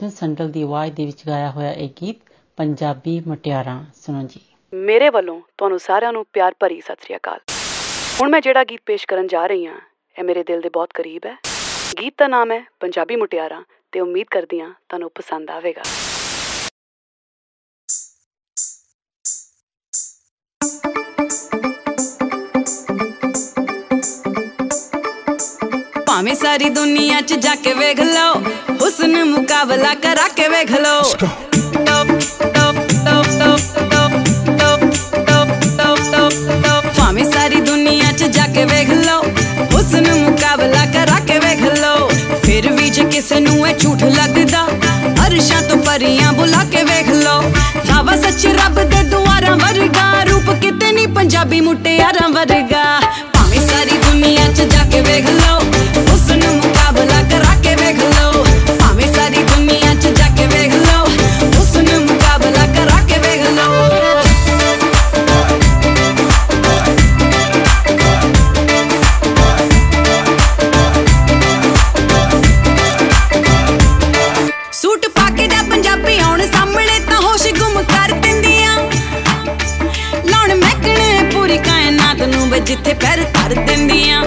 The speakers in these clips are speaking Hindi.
ਜੈਸਮਿਨ ਸੰਡਲ ਦੀ ਆਵਾਜ਼ ਦੇ ਵਿੱਚ ਗਾਇਆ ਹੋਇਆ ਇਹ ਗੀਤ ਪੰਜਾਬੀ ਮੁਟਿਆਰਾਂ। ਸੁਣੋ ਜੀ। ਮੇਰੇ ਵੱਲੋਂ ਤੁਹਾਨੂੰ ਸਾਰਿਆਂ ਨੂੰ ਪਿਆਰ ਭਰੀ ਸਤਿ ਸ੍ਰੀ ਅਕਾਲ। ਹੁਣ ਮੈਂ ਜਿਹੜਾ ਗੀਤ ਪੇਸ਼ ਕਰਨ ਜਾ ਰਹੀ ਹਾਂ, ਇਹ ਮੇਰੇ ਦਿਲ ਦੇ ਬਹੁਤ ਕਰੀਬ ਹੈ। ਗੀਤ ਦਾ ਨਾਮ ਹੈ ਪੰਜਾਬੀ ਮੁਟਿਆਰਾਂ ਤੇ ਉਮੀਦ ਕਰਦੀ ਹਾਂ ਤੁਹਾਨੂੰ ਪਸੰਦ ਆਵੇਗਾ। ਭਾਵੇਂ ਸਾਰੀ ਦੁਨੀਆ 'ਚ ਜਾ ਕੇ ਵੇਖ ਲਓ ਹੁਸਨ ਮੁਕਾਬਲਾ ਕਰਾ ਕੇ ਵੇਖ ਲਓ ਭਾਵੇਂ ਸਾਰੀ ਦੁਨੀਆ 'ਚ ਜਾ ਕੇ ਵੇਖ ਲਓ ਹੁਸਨ ਮੁਕਾਬਲਾ ਕਰਾ ਕੇ ਵੇਖ ਲਓ ਫਿਰ ਵੀ ਜੇ ਕਿਸੇ ਨੂੰ ਇਹ ਝੂਠ ਲੱਗਦਾ ਅਰਸ਼ਾਂ ਤੋਂ ਪਰੀਆਂ ਬੁਲਾ ਕੇ ਵੇਖ ਲਓ ਦਾਵਾ ਸੱਚ ਰੱਬ ਦੇ ਦੁਆਰਾਂ ਵਰਗਾ ਰੂਪ ਕਿਤੇ ਨਹੀਂ ਪੰਜਾਬੀ ਮੁਟਿਆਰਾਂ ਵਰਗਾ ਭਾਵੇਂ ਸਾਰੀ ਦੁਨੀਆ 'ਚ ਜਾ ਕੇ ਵੇਖ ਲਓ ਜਿੱਥੇ ਪੈਰ ਧਰ ਦਿੰਦੀਆਂ।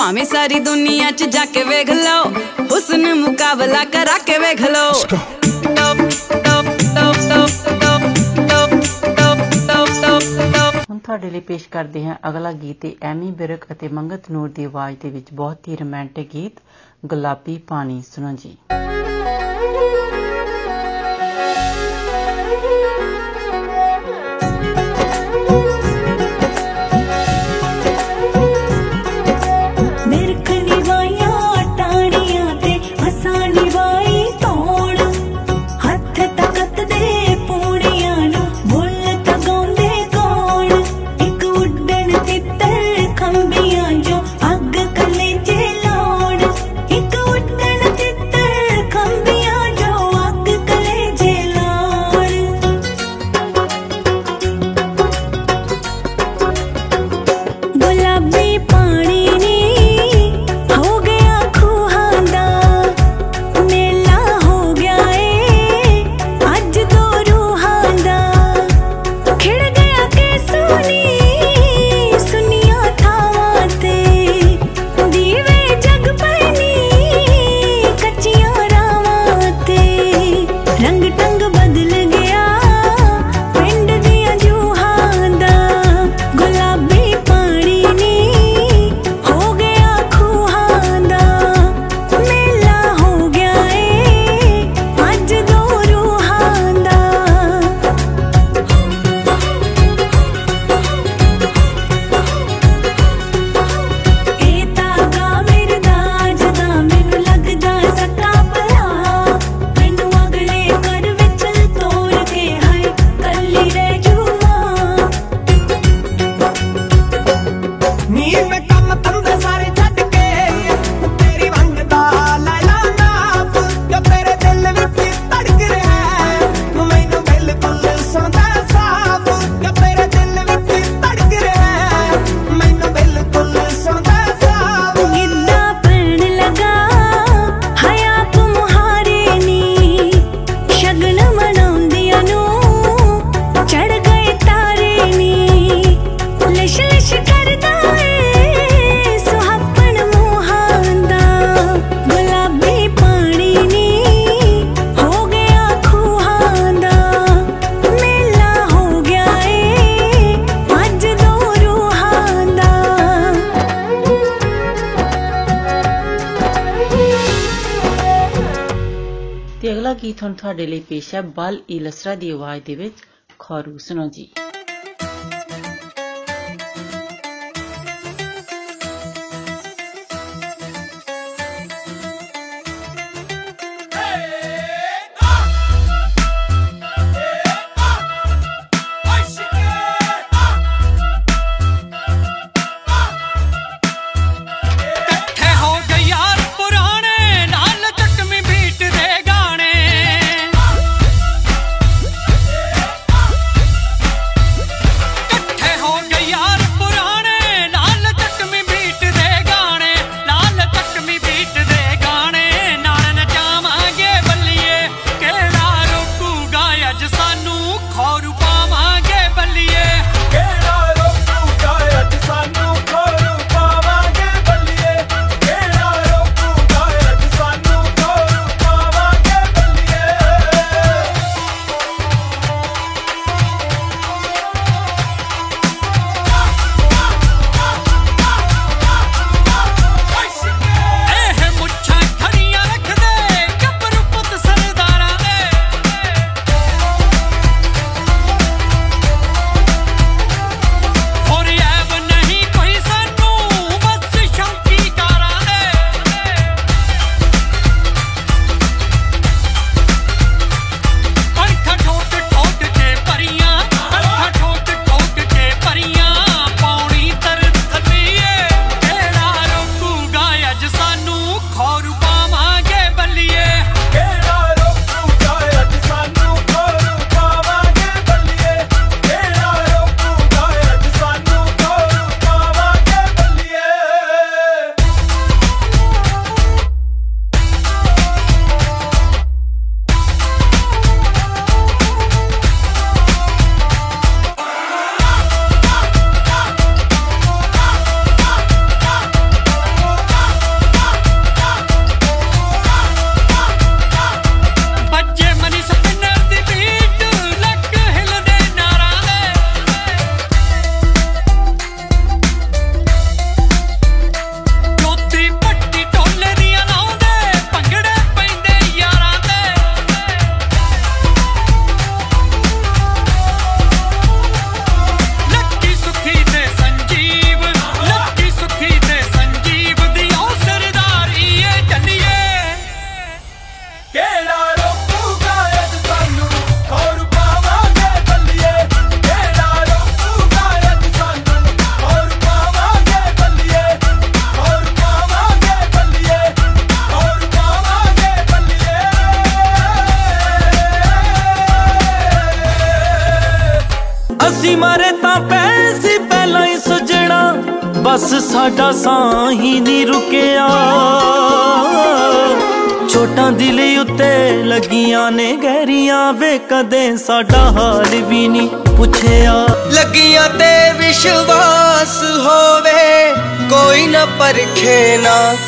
ਭਾਵੇਂ ਸਾਰੀ ਦੁਨੀਆ 'ਚ ਜਾ ਕੇ ਵੇਖ ਲਓ ਹੁਸਨ ਮੁਕਾਬਲਾ ਕਰਾ ਕੇ ਵੇਖ ਲਓ। ਹੁਣ ਤੁਹਾਡੇ ਲਈ ਪੇਸ਼ ਕਰਦੇ ਹਾਂ ਅਗਲਾ ਗੀਤ ਹੈ ਐਮੀ ਬਿਰਕ ਅਤੇ ਮੰਗਤ ਨੂਰ ਦੀ ਆਵਾਜ਼ ਦੇ ਵਿੱਚ ਬਹੁਤ ਹੀ ਰੋਮਾਂਟਿਕ ਗੀਤ ਗੁਲਾਬੀ ਪਾਣੀ। ਸੁਣੋ ਜੀ। delle pesce a Bal il Sradiovar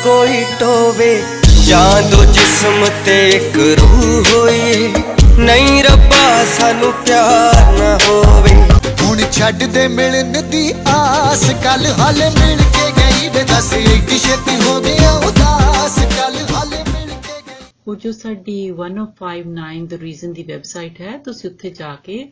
ਕੋਈ ਟੋਵੇ। ਜਾਂ ਦੋ ਜਿਸਮ ਤੇ ਇੱਕ ਰੂਹ ਹੋਈ। ਨਹੀਂ ਰੱਬਾ ਸਾਨੂੰ ਪਿਆਰ ਨਾ ਹੋਵੇ। ਹੁਣ ਛੱਡ ਦੇ ਮਿਲਣ ਦੀ ਆਸ। ਕੱਲ ਹਾਲੇ ਮਿਲ ਕੇ ਗਈ ਵੇ ਦੱਸ ਇੱਕ ਛੇਤੀ ਹੋ ਗਿਆ ਉਦਾਸ। ਕੱਲ ਹਾਲੇ ਮਿਲ ਕੇ ਗਈ। ਉਹ ਜੋ ਸਾਡੀ 1059 ਦ ਰੀਜ਼ਨ ਦੀ ਵੈਬਸਾਈਟ ਹੈ ਤੁਸੀਂ ਉੱਥੇ ਜਾ ਕੇ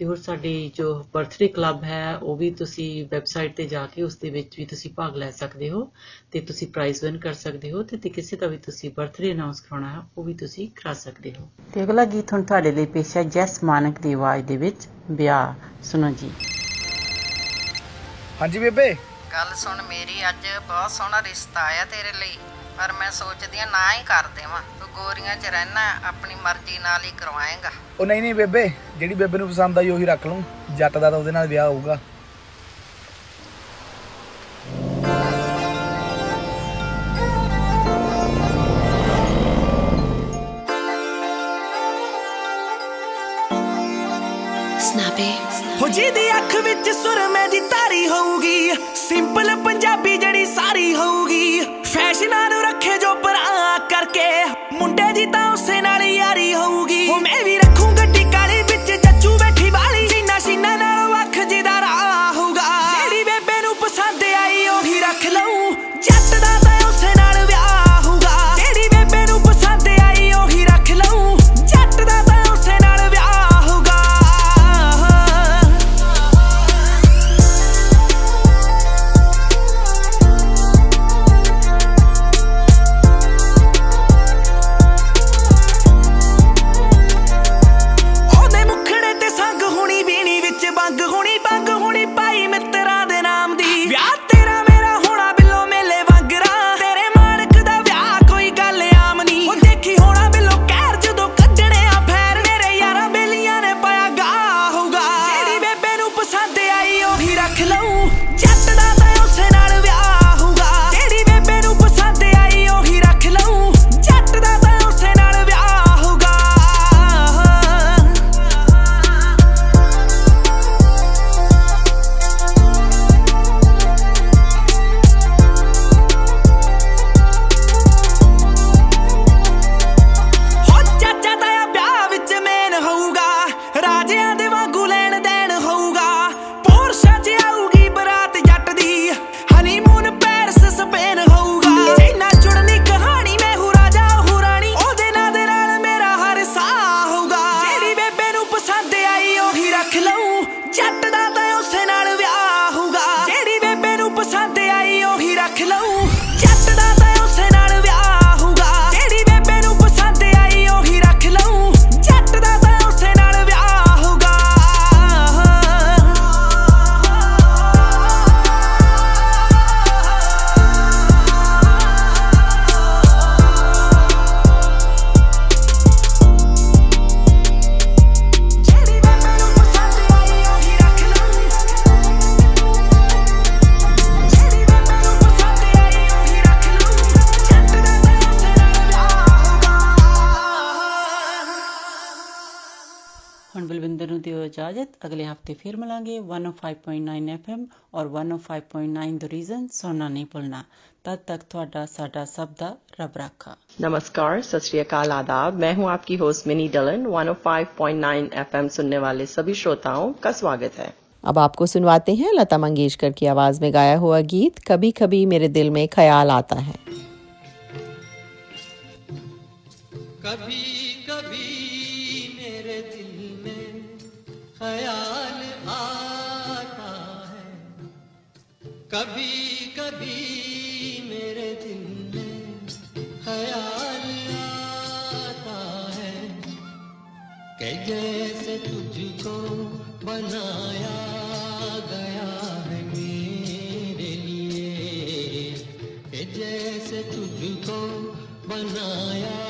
ਤੇ ਹੋਰ ਸਾਡੀ ਜੋ ਬਰਥਡੇ ਕਲੱਬ ਹੈ ਉਹ ਵੀ ਤੁਸੀਂ ਵੈਬਸਾਈਟ ਤੇ ਜਾ ਕੇ ਉਸ ਦੇ ਵਿੱਚ ਵੀ ਤੁਸੀਂ ਭਾਗ ਲੈ ਸਕਦੇ ਹੋ ਤੇ ਤੁਸੀਂ ਪ੍ਰਾਈਜ਼ ਵਿਨ ਕਰ ਸਕਦੇ ਹੋ ਤੇ ਤੇ ਕਿਸੇ ਦਾ ਵੀ ਤੁਸੀਂ ਬਰਥਡੇ ਅਨਾਉਂਸ ਕਰਾਉਣਾ ਹੈ ਉਹ ਵੀ ਤੁਸੀਂ ਕਰਾ ਸਕਦੇ ਹੋ। ਤੇ ਅਗਲਾ ਗੀਤ ਹੁਣ ਤੁਹਾਡੇ ਲਈ ਪੇਸ਼ ਹੈ ਜੈਸ ਮਾਨਕ ਦੀ ਆਵਾਜ਼ ਦੇ ਵਿੱਚ ਵਿਆਹ। ਸੁਣੋ ਜੀ। ਹਾਂਜੀ ਬੇਬੇ। ਗੱਲ ਸੁਣ ਮੇਰੀ ਅੱਜ ਬਹੁਤ ਸੋਹਣਾ ਰਿਸ਼ਤਾ ਆਇਆ ਤੇਰੇ ਲਈ ਪਰ ਮੈਂ ਸੋਚਦੀ ਆ ਨਾ ਹੀ ਕਰ ਦੇਵਾਂ ਤੂੰ ਗੋਰੀਆਂ 'ਚ ਰਹਿਣਾ ਆਪਣੀ ਮਰਜ਼ੀ ਨਾਲ ਹੀ ਕਰਵਾਏਗਾ। ਉਹ ਨਹੀਂ ਨਹੀਂ ਬੇਬੇ ਜਿਹੜੀ ਬੇਬੇ ਨੂੰ ਪਸੰਦ ਆਈ ਉਹੀ ਰੱਖ ਲੂੰ ਜੱਟ ਦਾ ਤਾਂ ਉਹਦੇ ਨਾਲ ਵਿਆਹ ਹੋਊਗਾ। ਹੋ ਜਿਹਦੀ ਅੱਖ ਵਿੱਚ ਸੁਰਮੇ ਦੀ ਤਾਰੀ ਹੋਊਗੀ। ਸਿੰਪਲ ਪੰਜਾਬੀ ਜਿਹੜੀ ਸਾਰੀ ਹੋਊਗੀ। ਫੈਸ਼ਨਾਂ ਨੂੰ ਰੱਖੇ ਜੋ ਪਰਾਂ ਕਰਕੇ। ਮੁੰਡੇ ਦੀ ਤਾਂ ਉਸੇ ਨਾਲ ਯਾਰੀ ਹੋਊਗੀ। ਉਹ ਮੈਂ ਵੀ 105.9 FM और 105.9 द रीजन सुनना नहीं भूलना तब तक थोड़ा साडा सबदा रब रखा। नमस्कार सत श्री अकाल आदाब। मैं हूँ आपकी होस्ट मिनी डलन। 105.9 एफएम सुनने वाले सभी श्रोताओं का स्वागत है। अब आपको सुनवाते हैं लता मंगेशकर की आवाज़ में गाया हुआ गीत कभी कभी मेरे दिल में ख्याल आता है। कभी कभी मेरे दिल में ख्याल कभी कभी मेरे दिल में ख्याल आता है कि जैसे तुझको बनाया गया है मेरे लिए, कि जैसे तुझको बनाया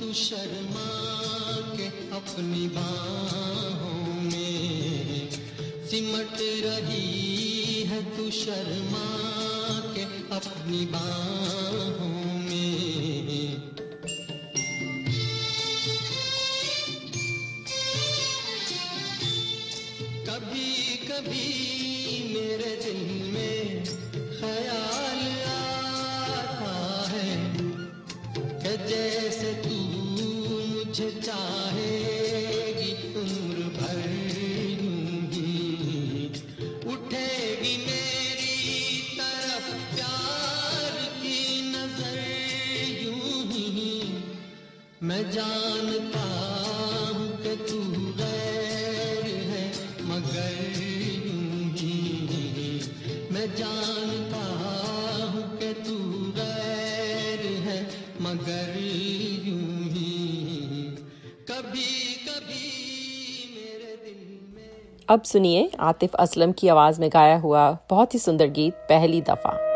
तू शर्मा के अपनी बाहों में। सिमट रही है तू शर्मा के अपनी बाहों जानता कि तू गैर है, मगर यूँ ही मैं जानता कि तू गैर है, मगर यूँ ही कभी कभी अब सुनिए आतिफ असलम की आवाज़ में गाया हुआ बहुत ही सुंदर गीत, पहली दफ़ा।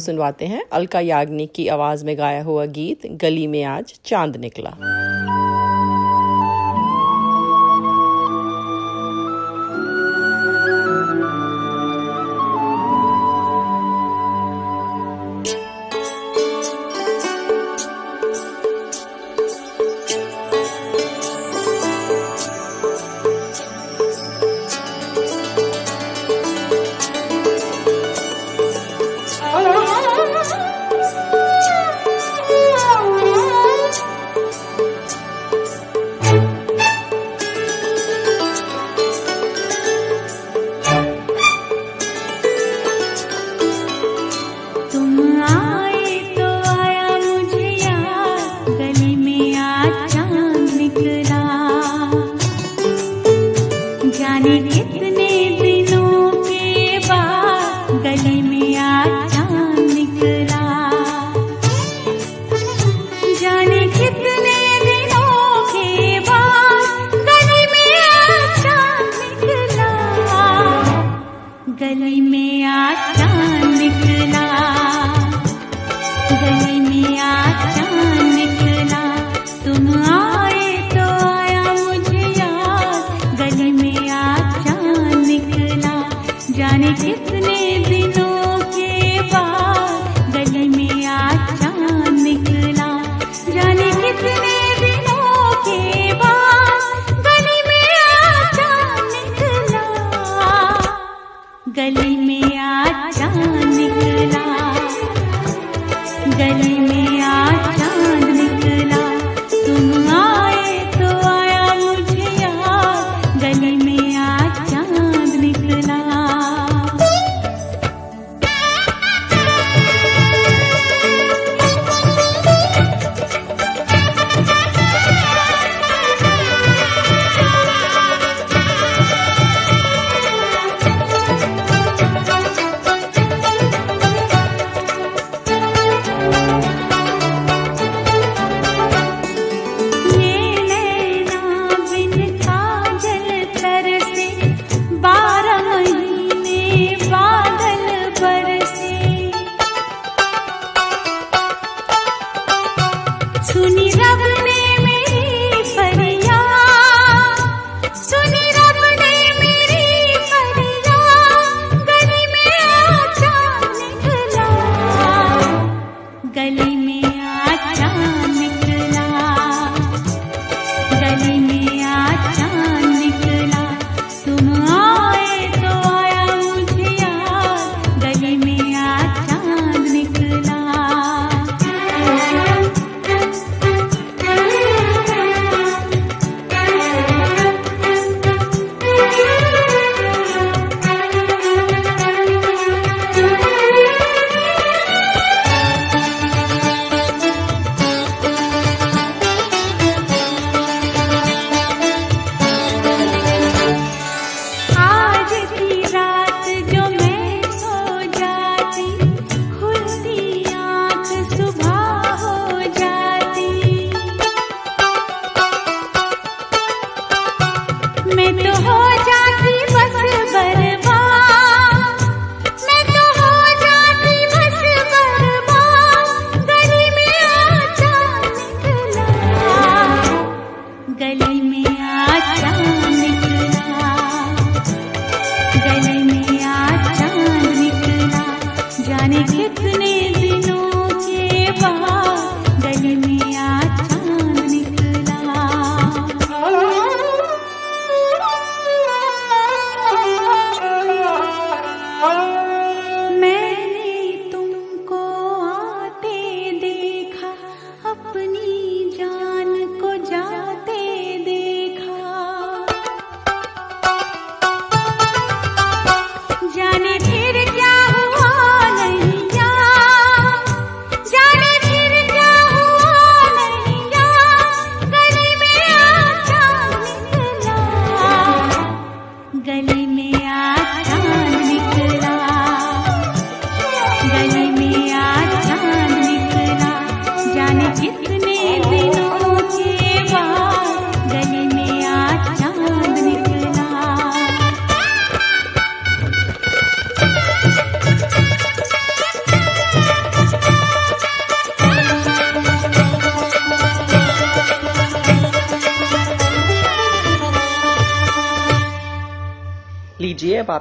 सुनवाते हैं अलका याग्निक की आवाज़ में गाया हुआ गीत, गली में आज चाँद निकला।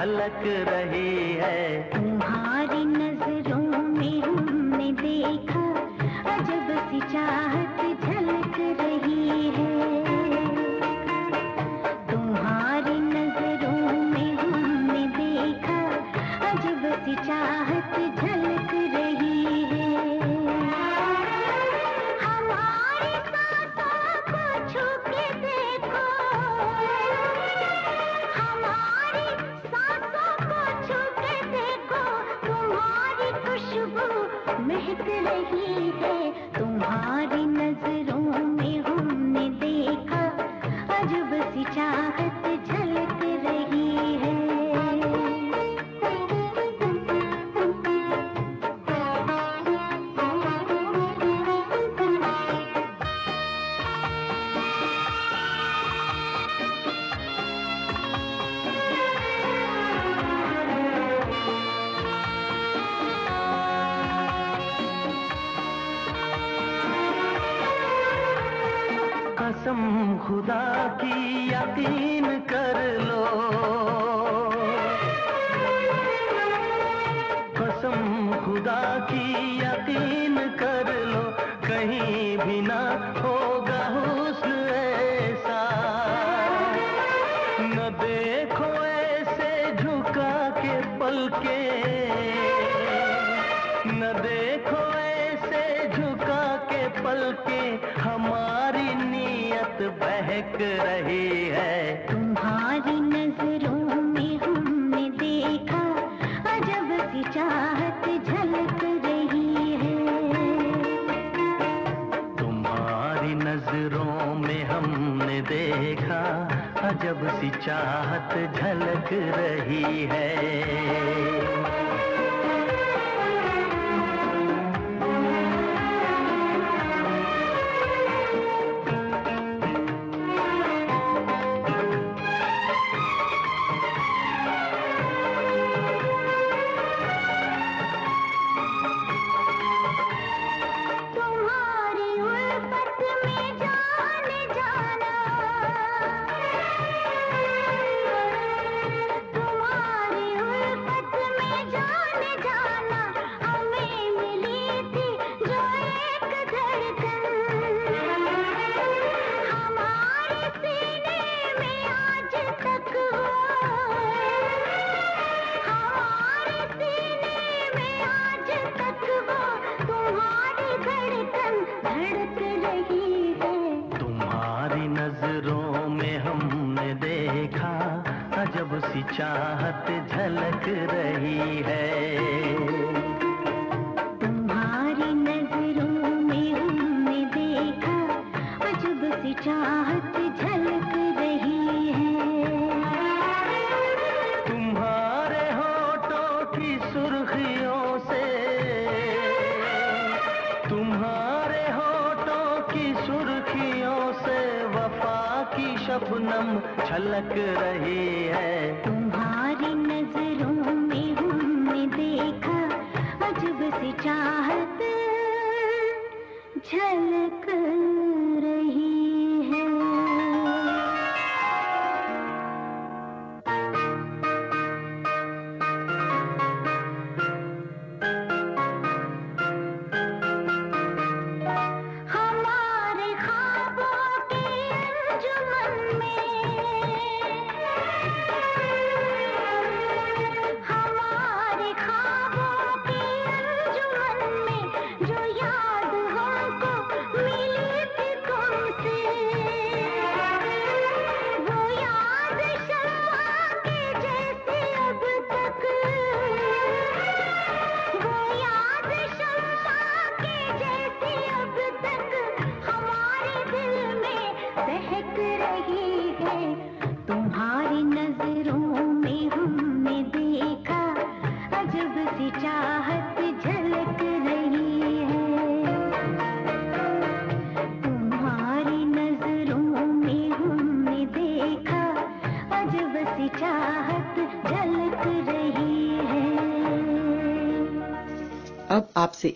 झलक रही है। तुम्हारी देखा अजब सी चाहत झलक रही है।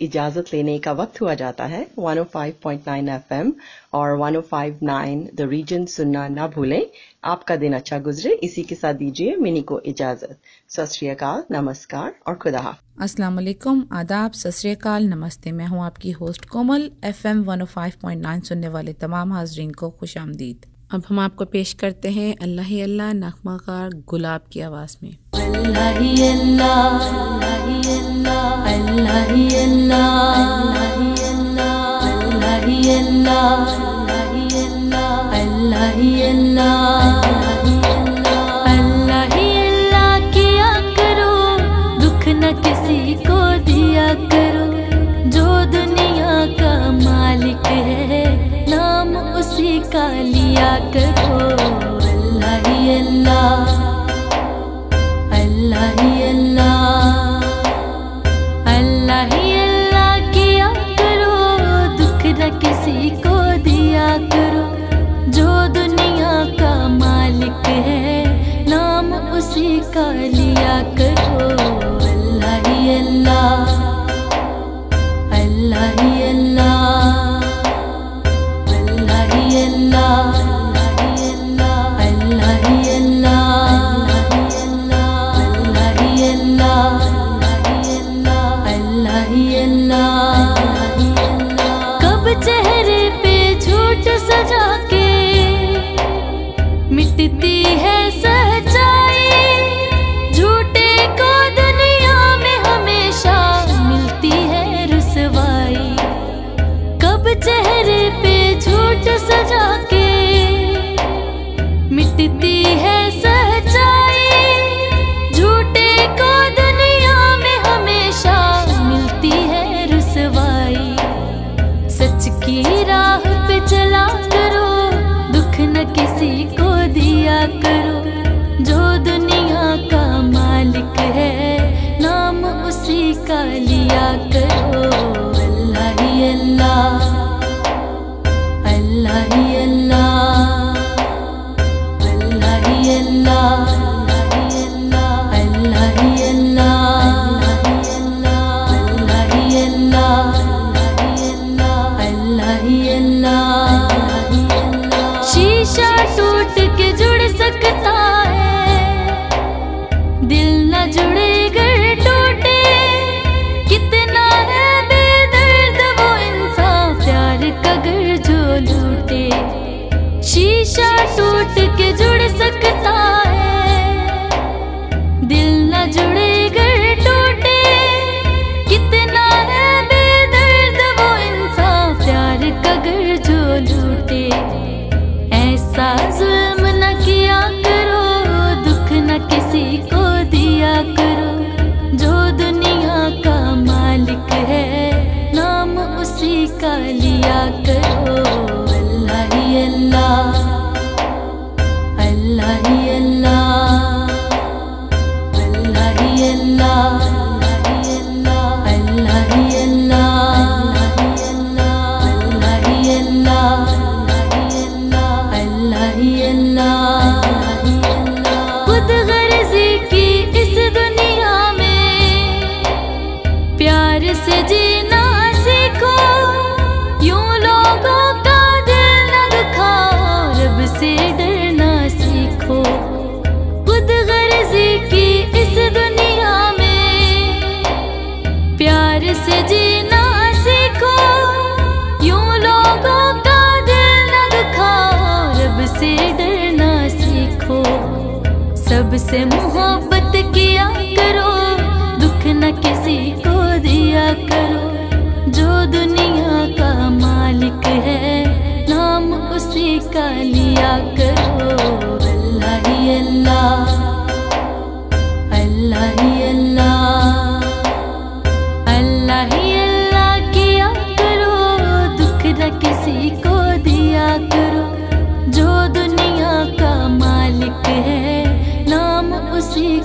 इजाज़त लेने का वक्त हुआ जाता है। 105.9 एफएम और 105.9 द रीजन सुनना ना भूलें। आपका दिन अच्छा गुजरे। इसी के साथ दीजिए मिनी को इजाज़त। सत नमस्कार और खुदा अस्सलाम वालेकुम। आदाब। सत नमस्ते। मैं हूँ आपकी होस्ट कोमल। एफएम 105.9 सुनने वाले तमाम हाजरीन को खुश आमदीद। अब हम आपको पेश करते हैं अल्लाह ही अल्लाह नगमाकार गुलाब की आवाज़ में। किसी को दिया करो, जो दुनिया का मालिक है। का लिया करो अल्लाह अल्लाह टूट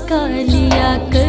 का करो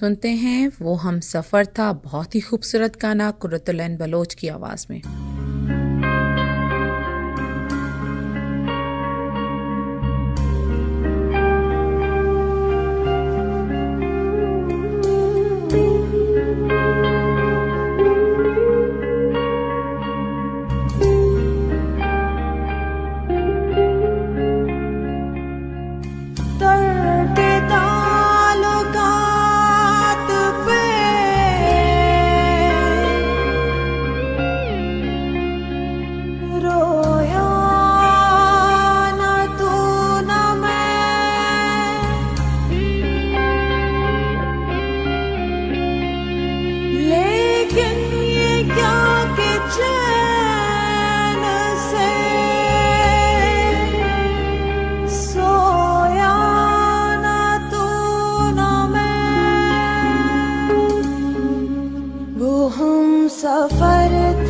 सुनते हैं, वो हम सफ़र था बहुत ही खूबसूरत गाना कुरतुलैन बलोच की आवाज़ में। सफ़र था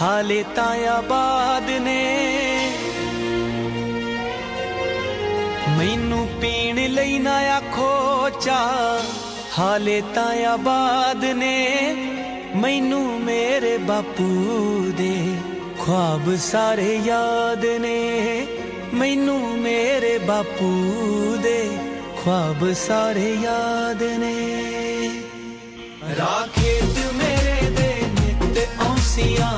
ਹਾਲੇ ਤਾਂ ਆਬਾਦ ਨੇ ਮੈਨੂੰ ਪੀਣ ਲਈ ਨਾ ਆਖੋ ਚਾ ਹਾਲੇ ਤਾਂ ਆਬਾਦ ਨੇ ਮੈਨੂੰ ਮੇਰੇ ਬਾਪੂ ਦੇ ਖੁਆਬ ਸਾਰੇ ਯਾਦ ਨੇ ਮੈਨੂੰ ਮੇਰੇ ਬਾਪੂ ਦੇ ਖੁਆਬ ਸਾਰੇ ਯਾਦ ਨੇ ਰਾਖੇਤ ਮੇਰੇ ਦੇ ਨਿੱਤ ਔਂਸੀਆਂ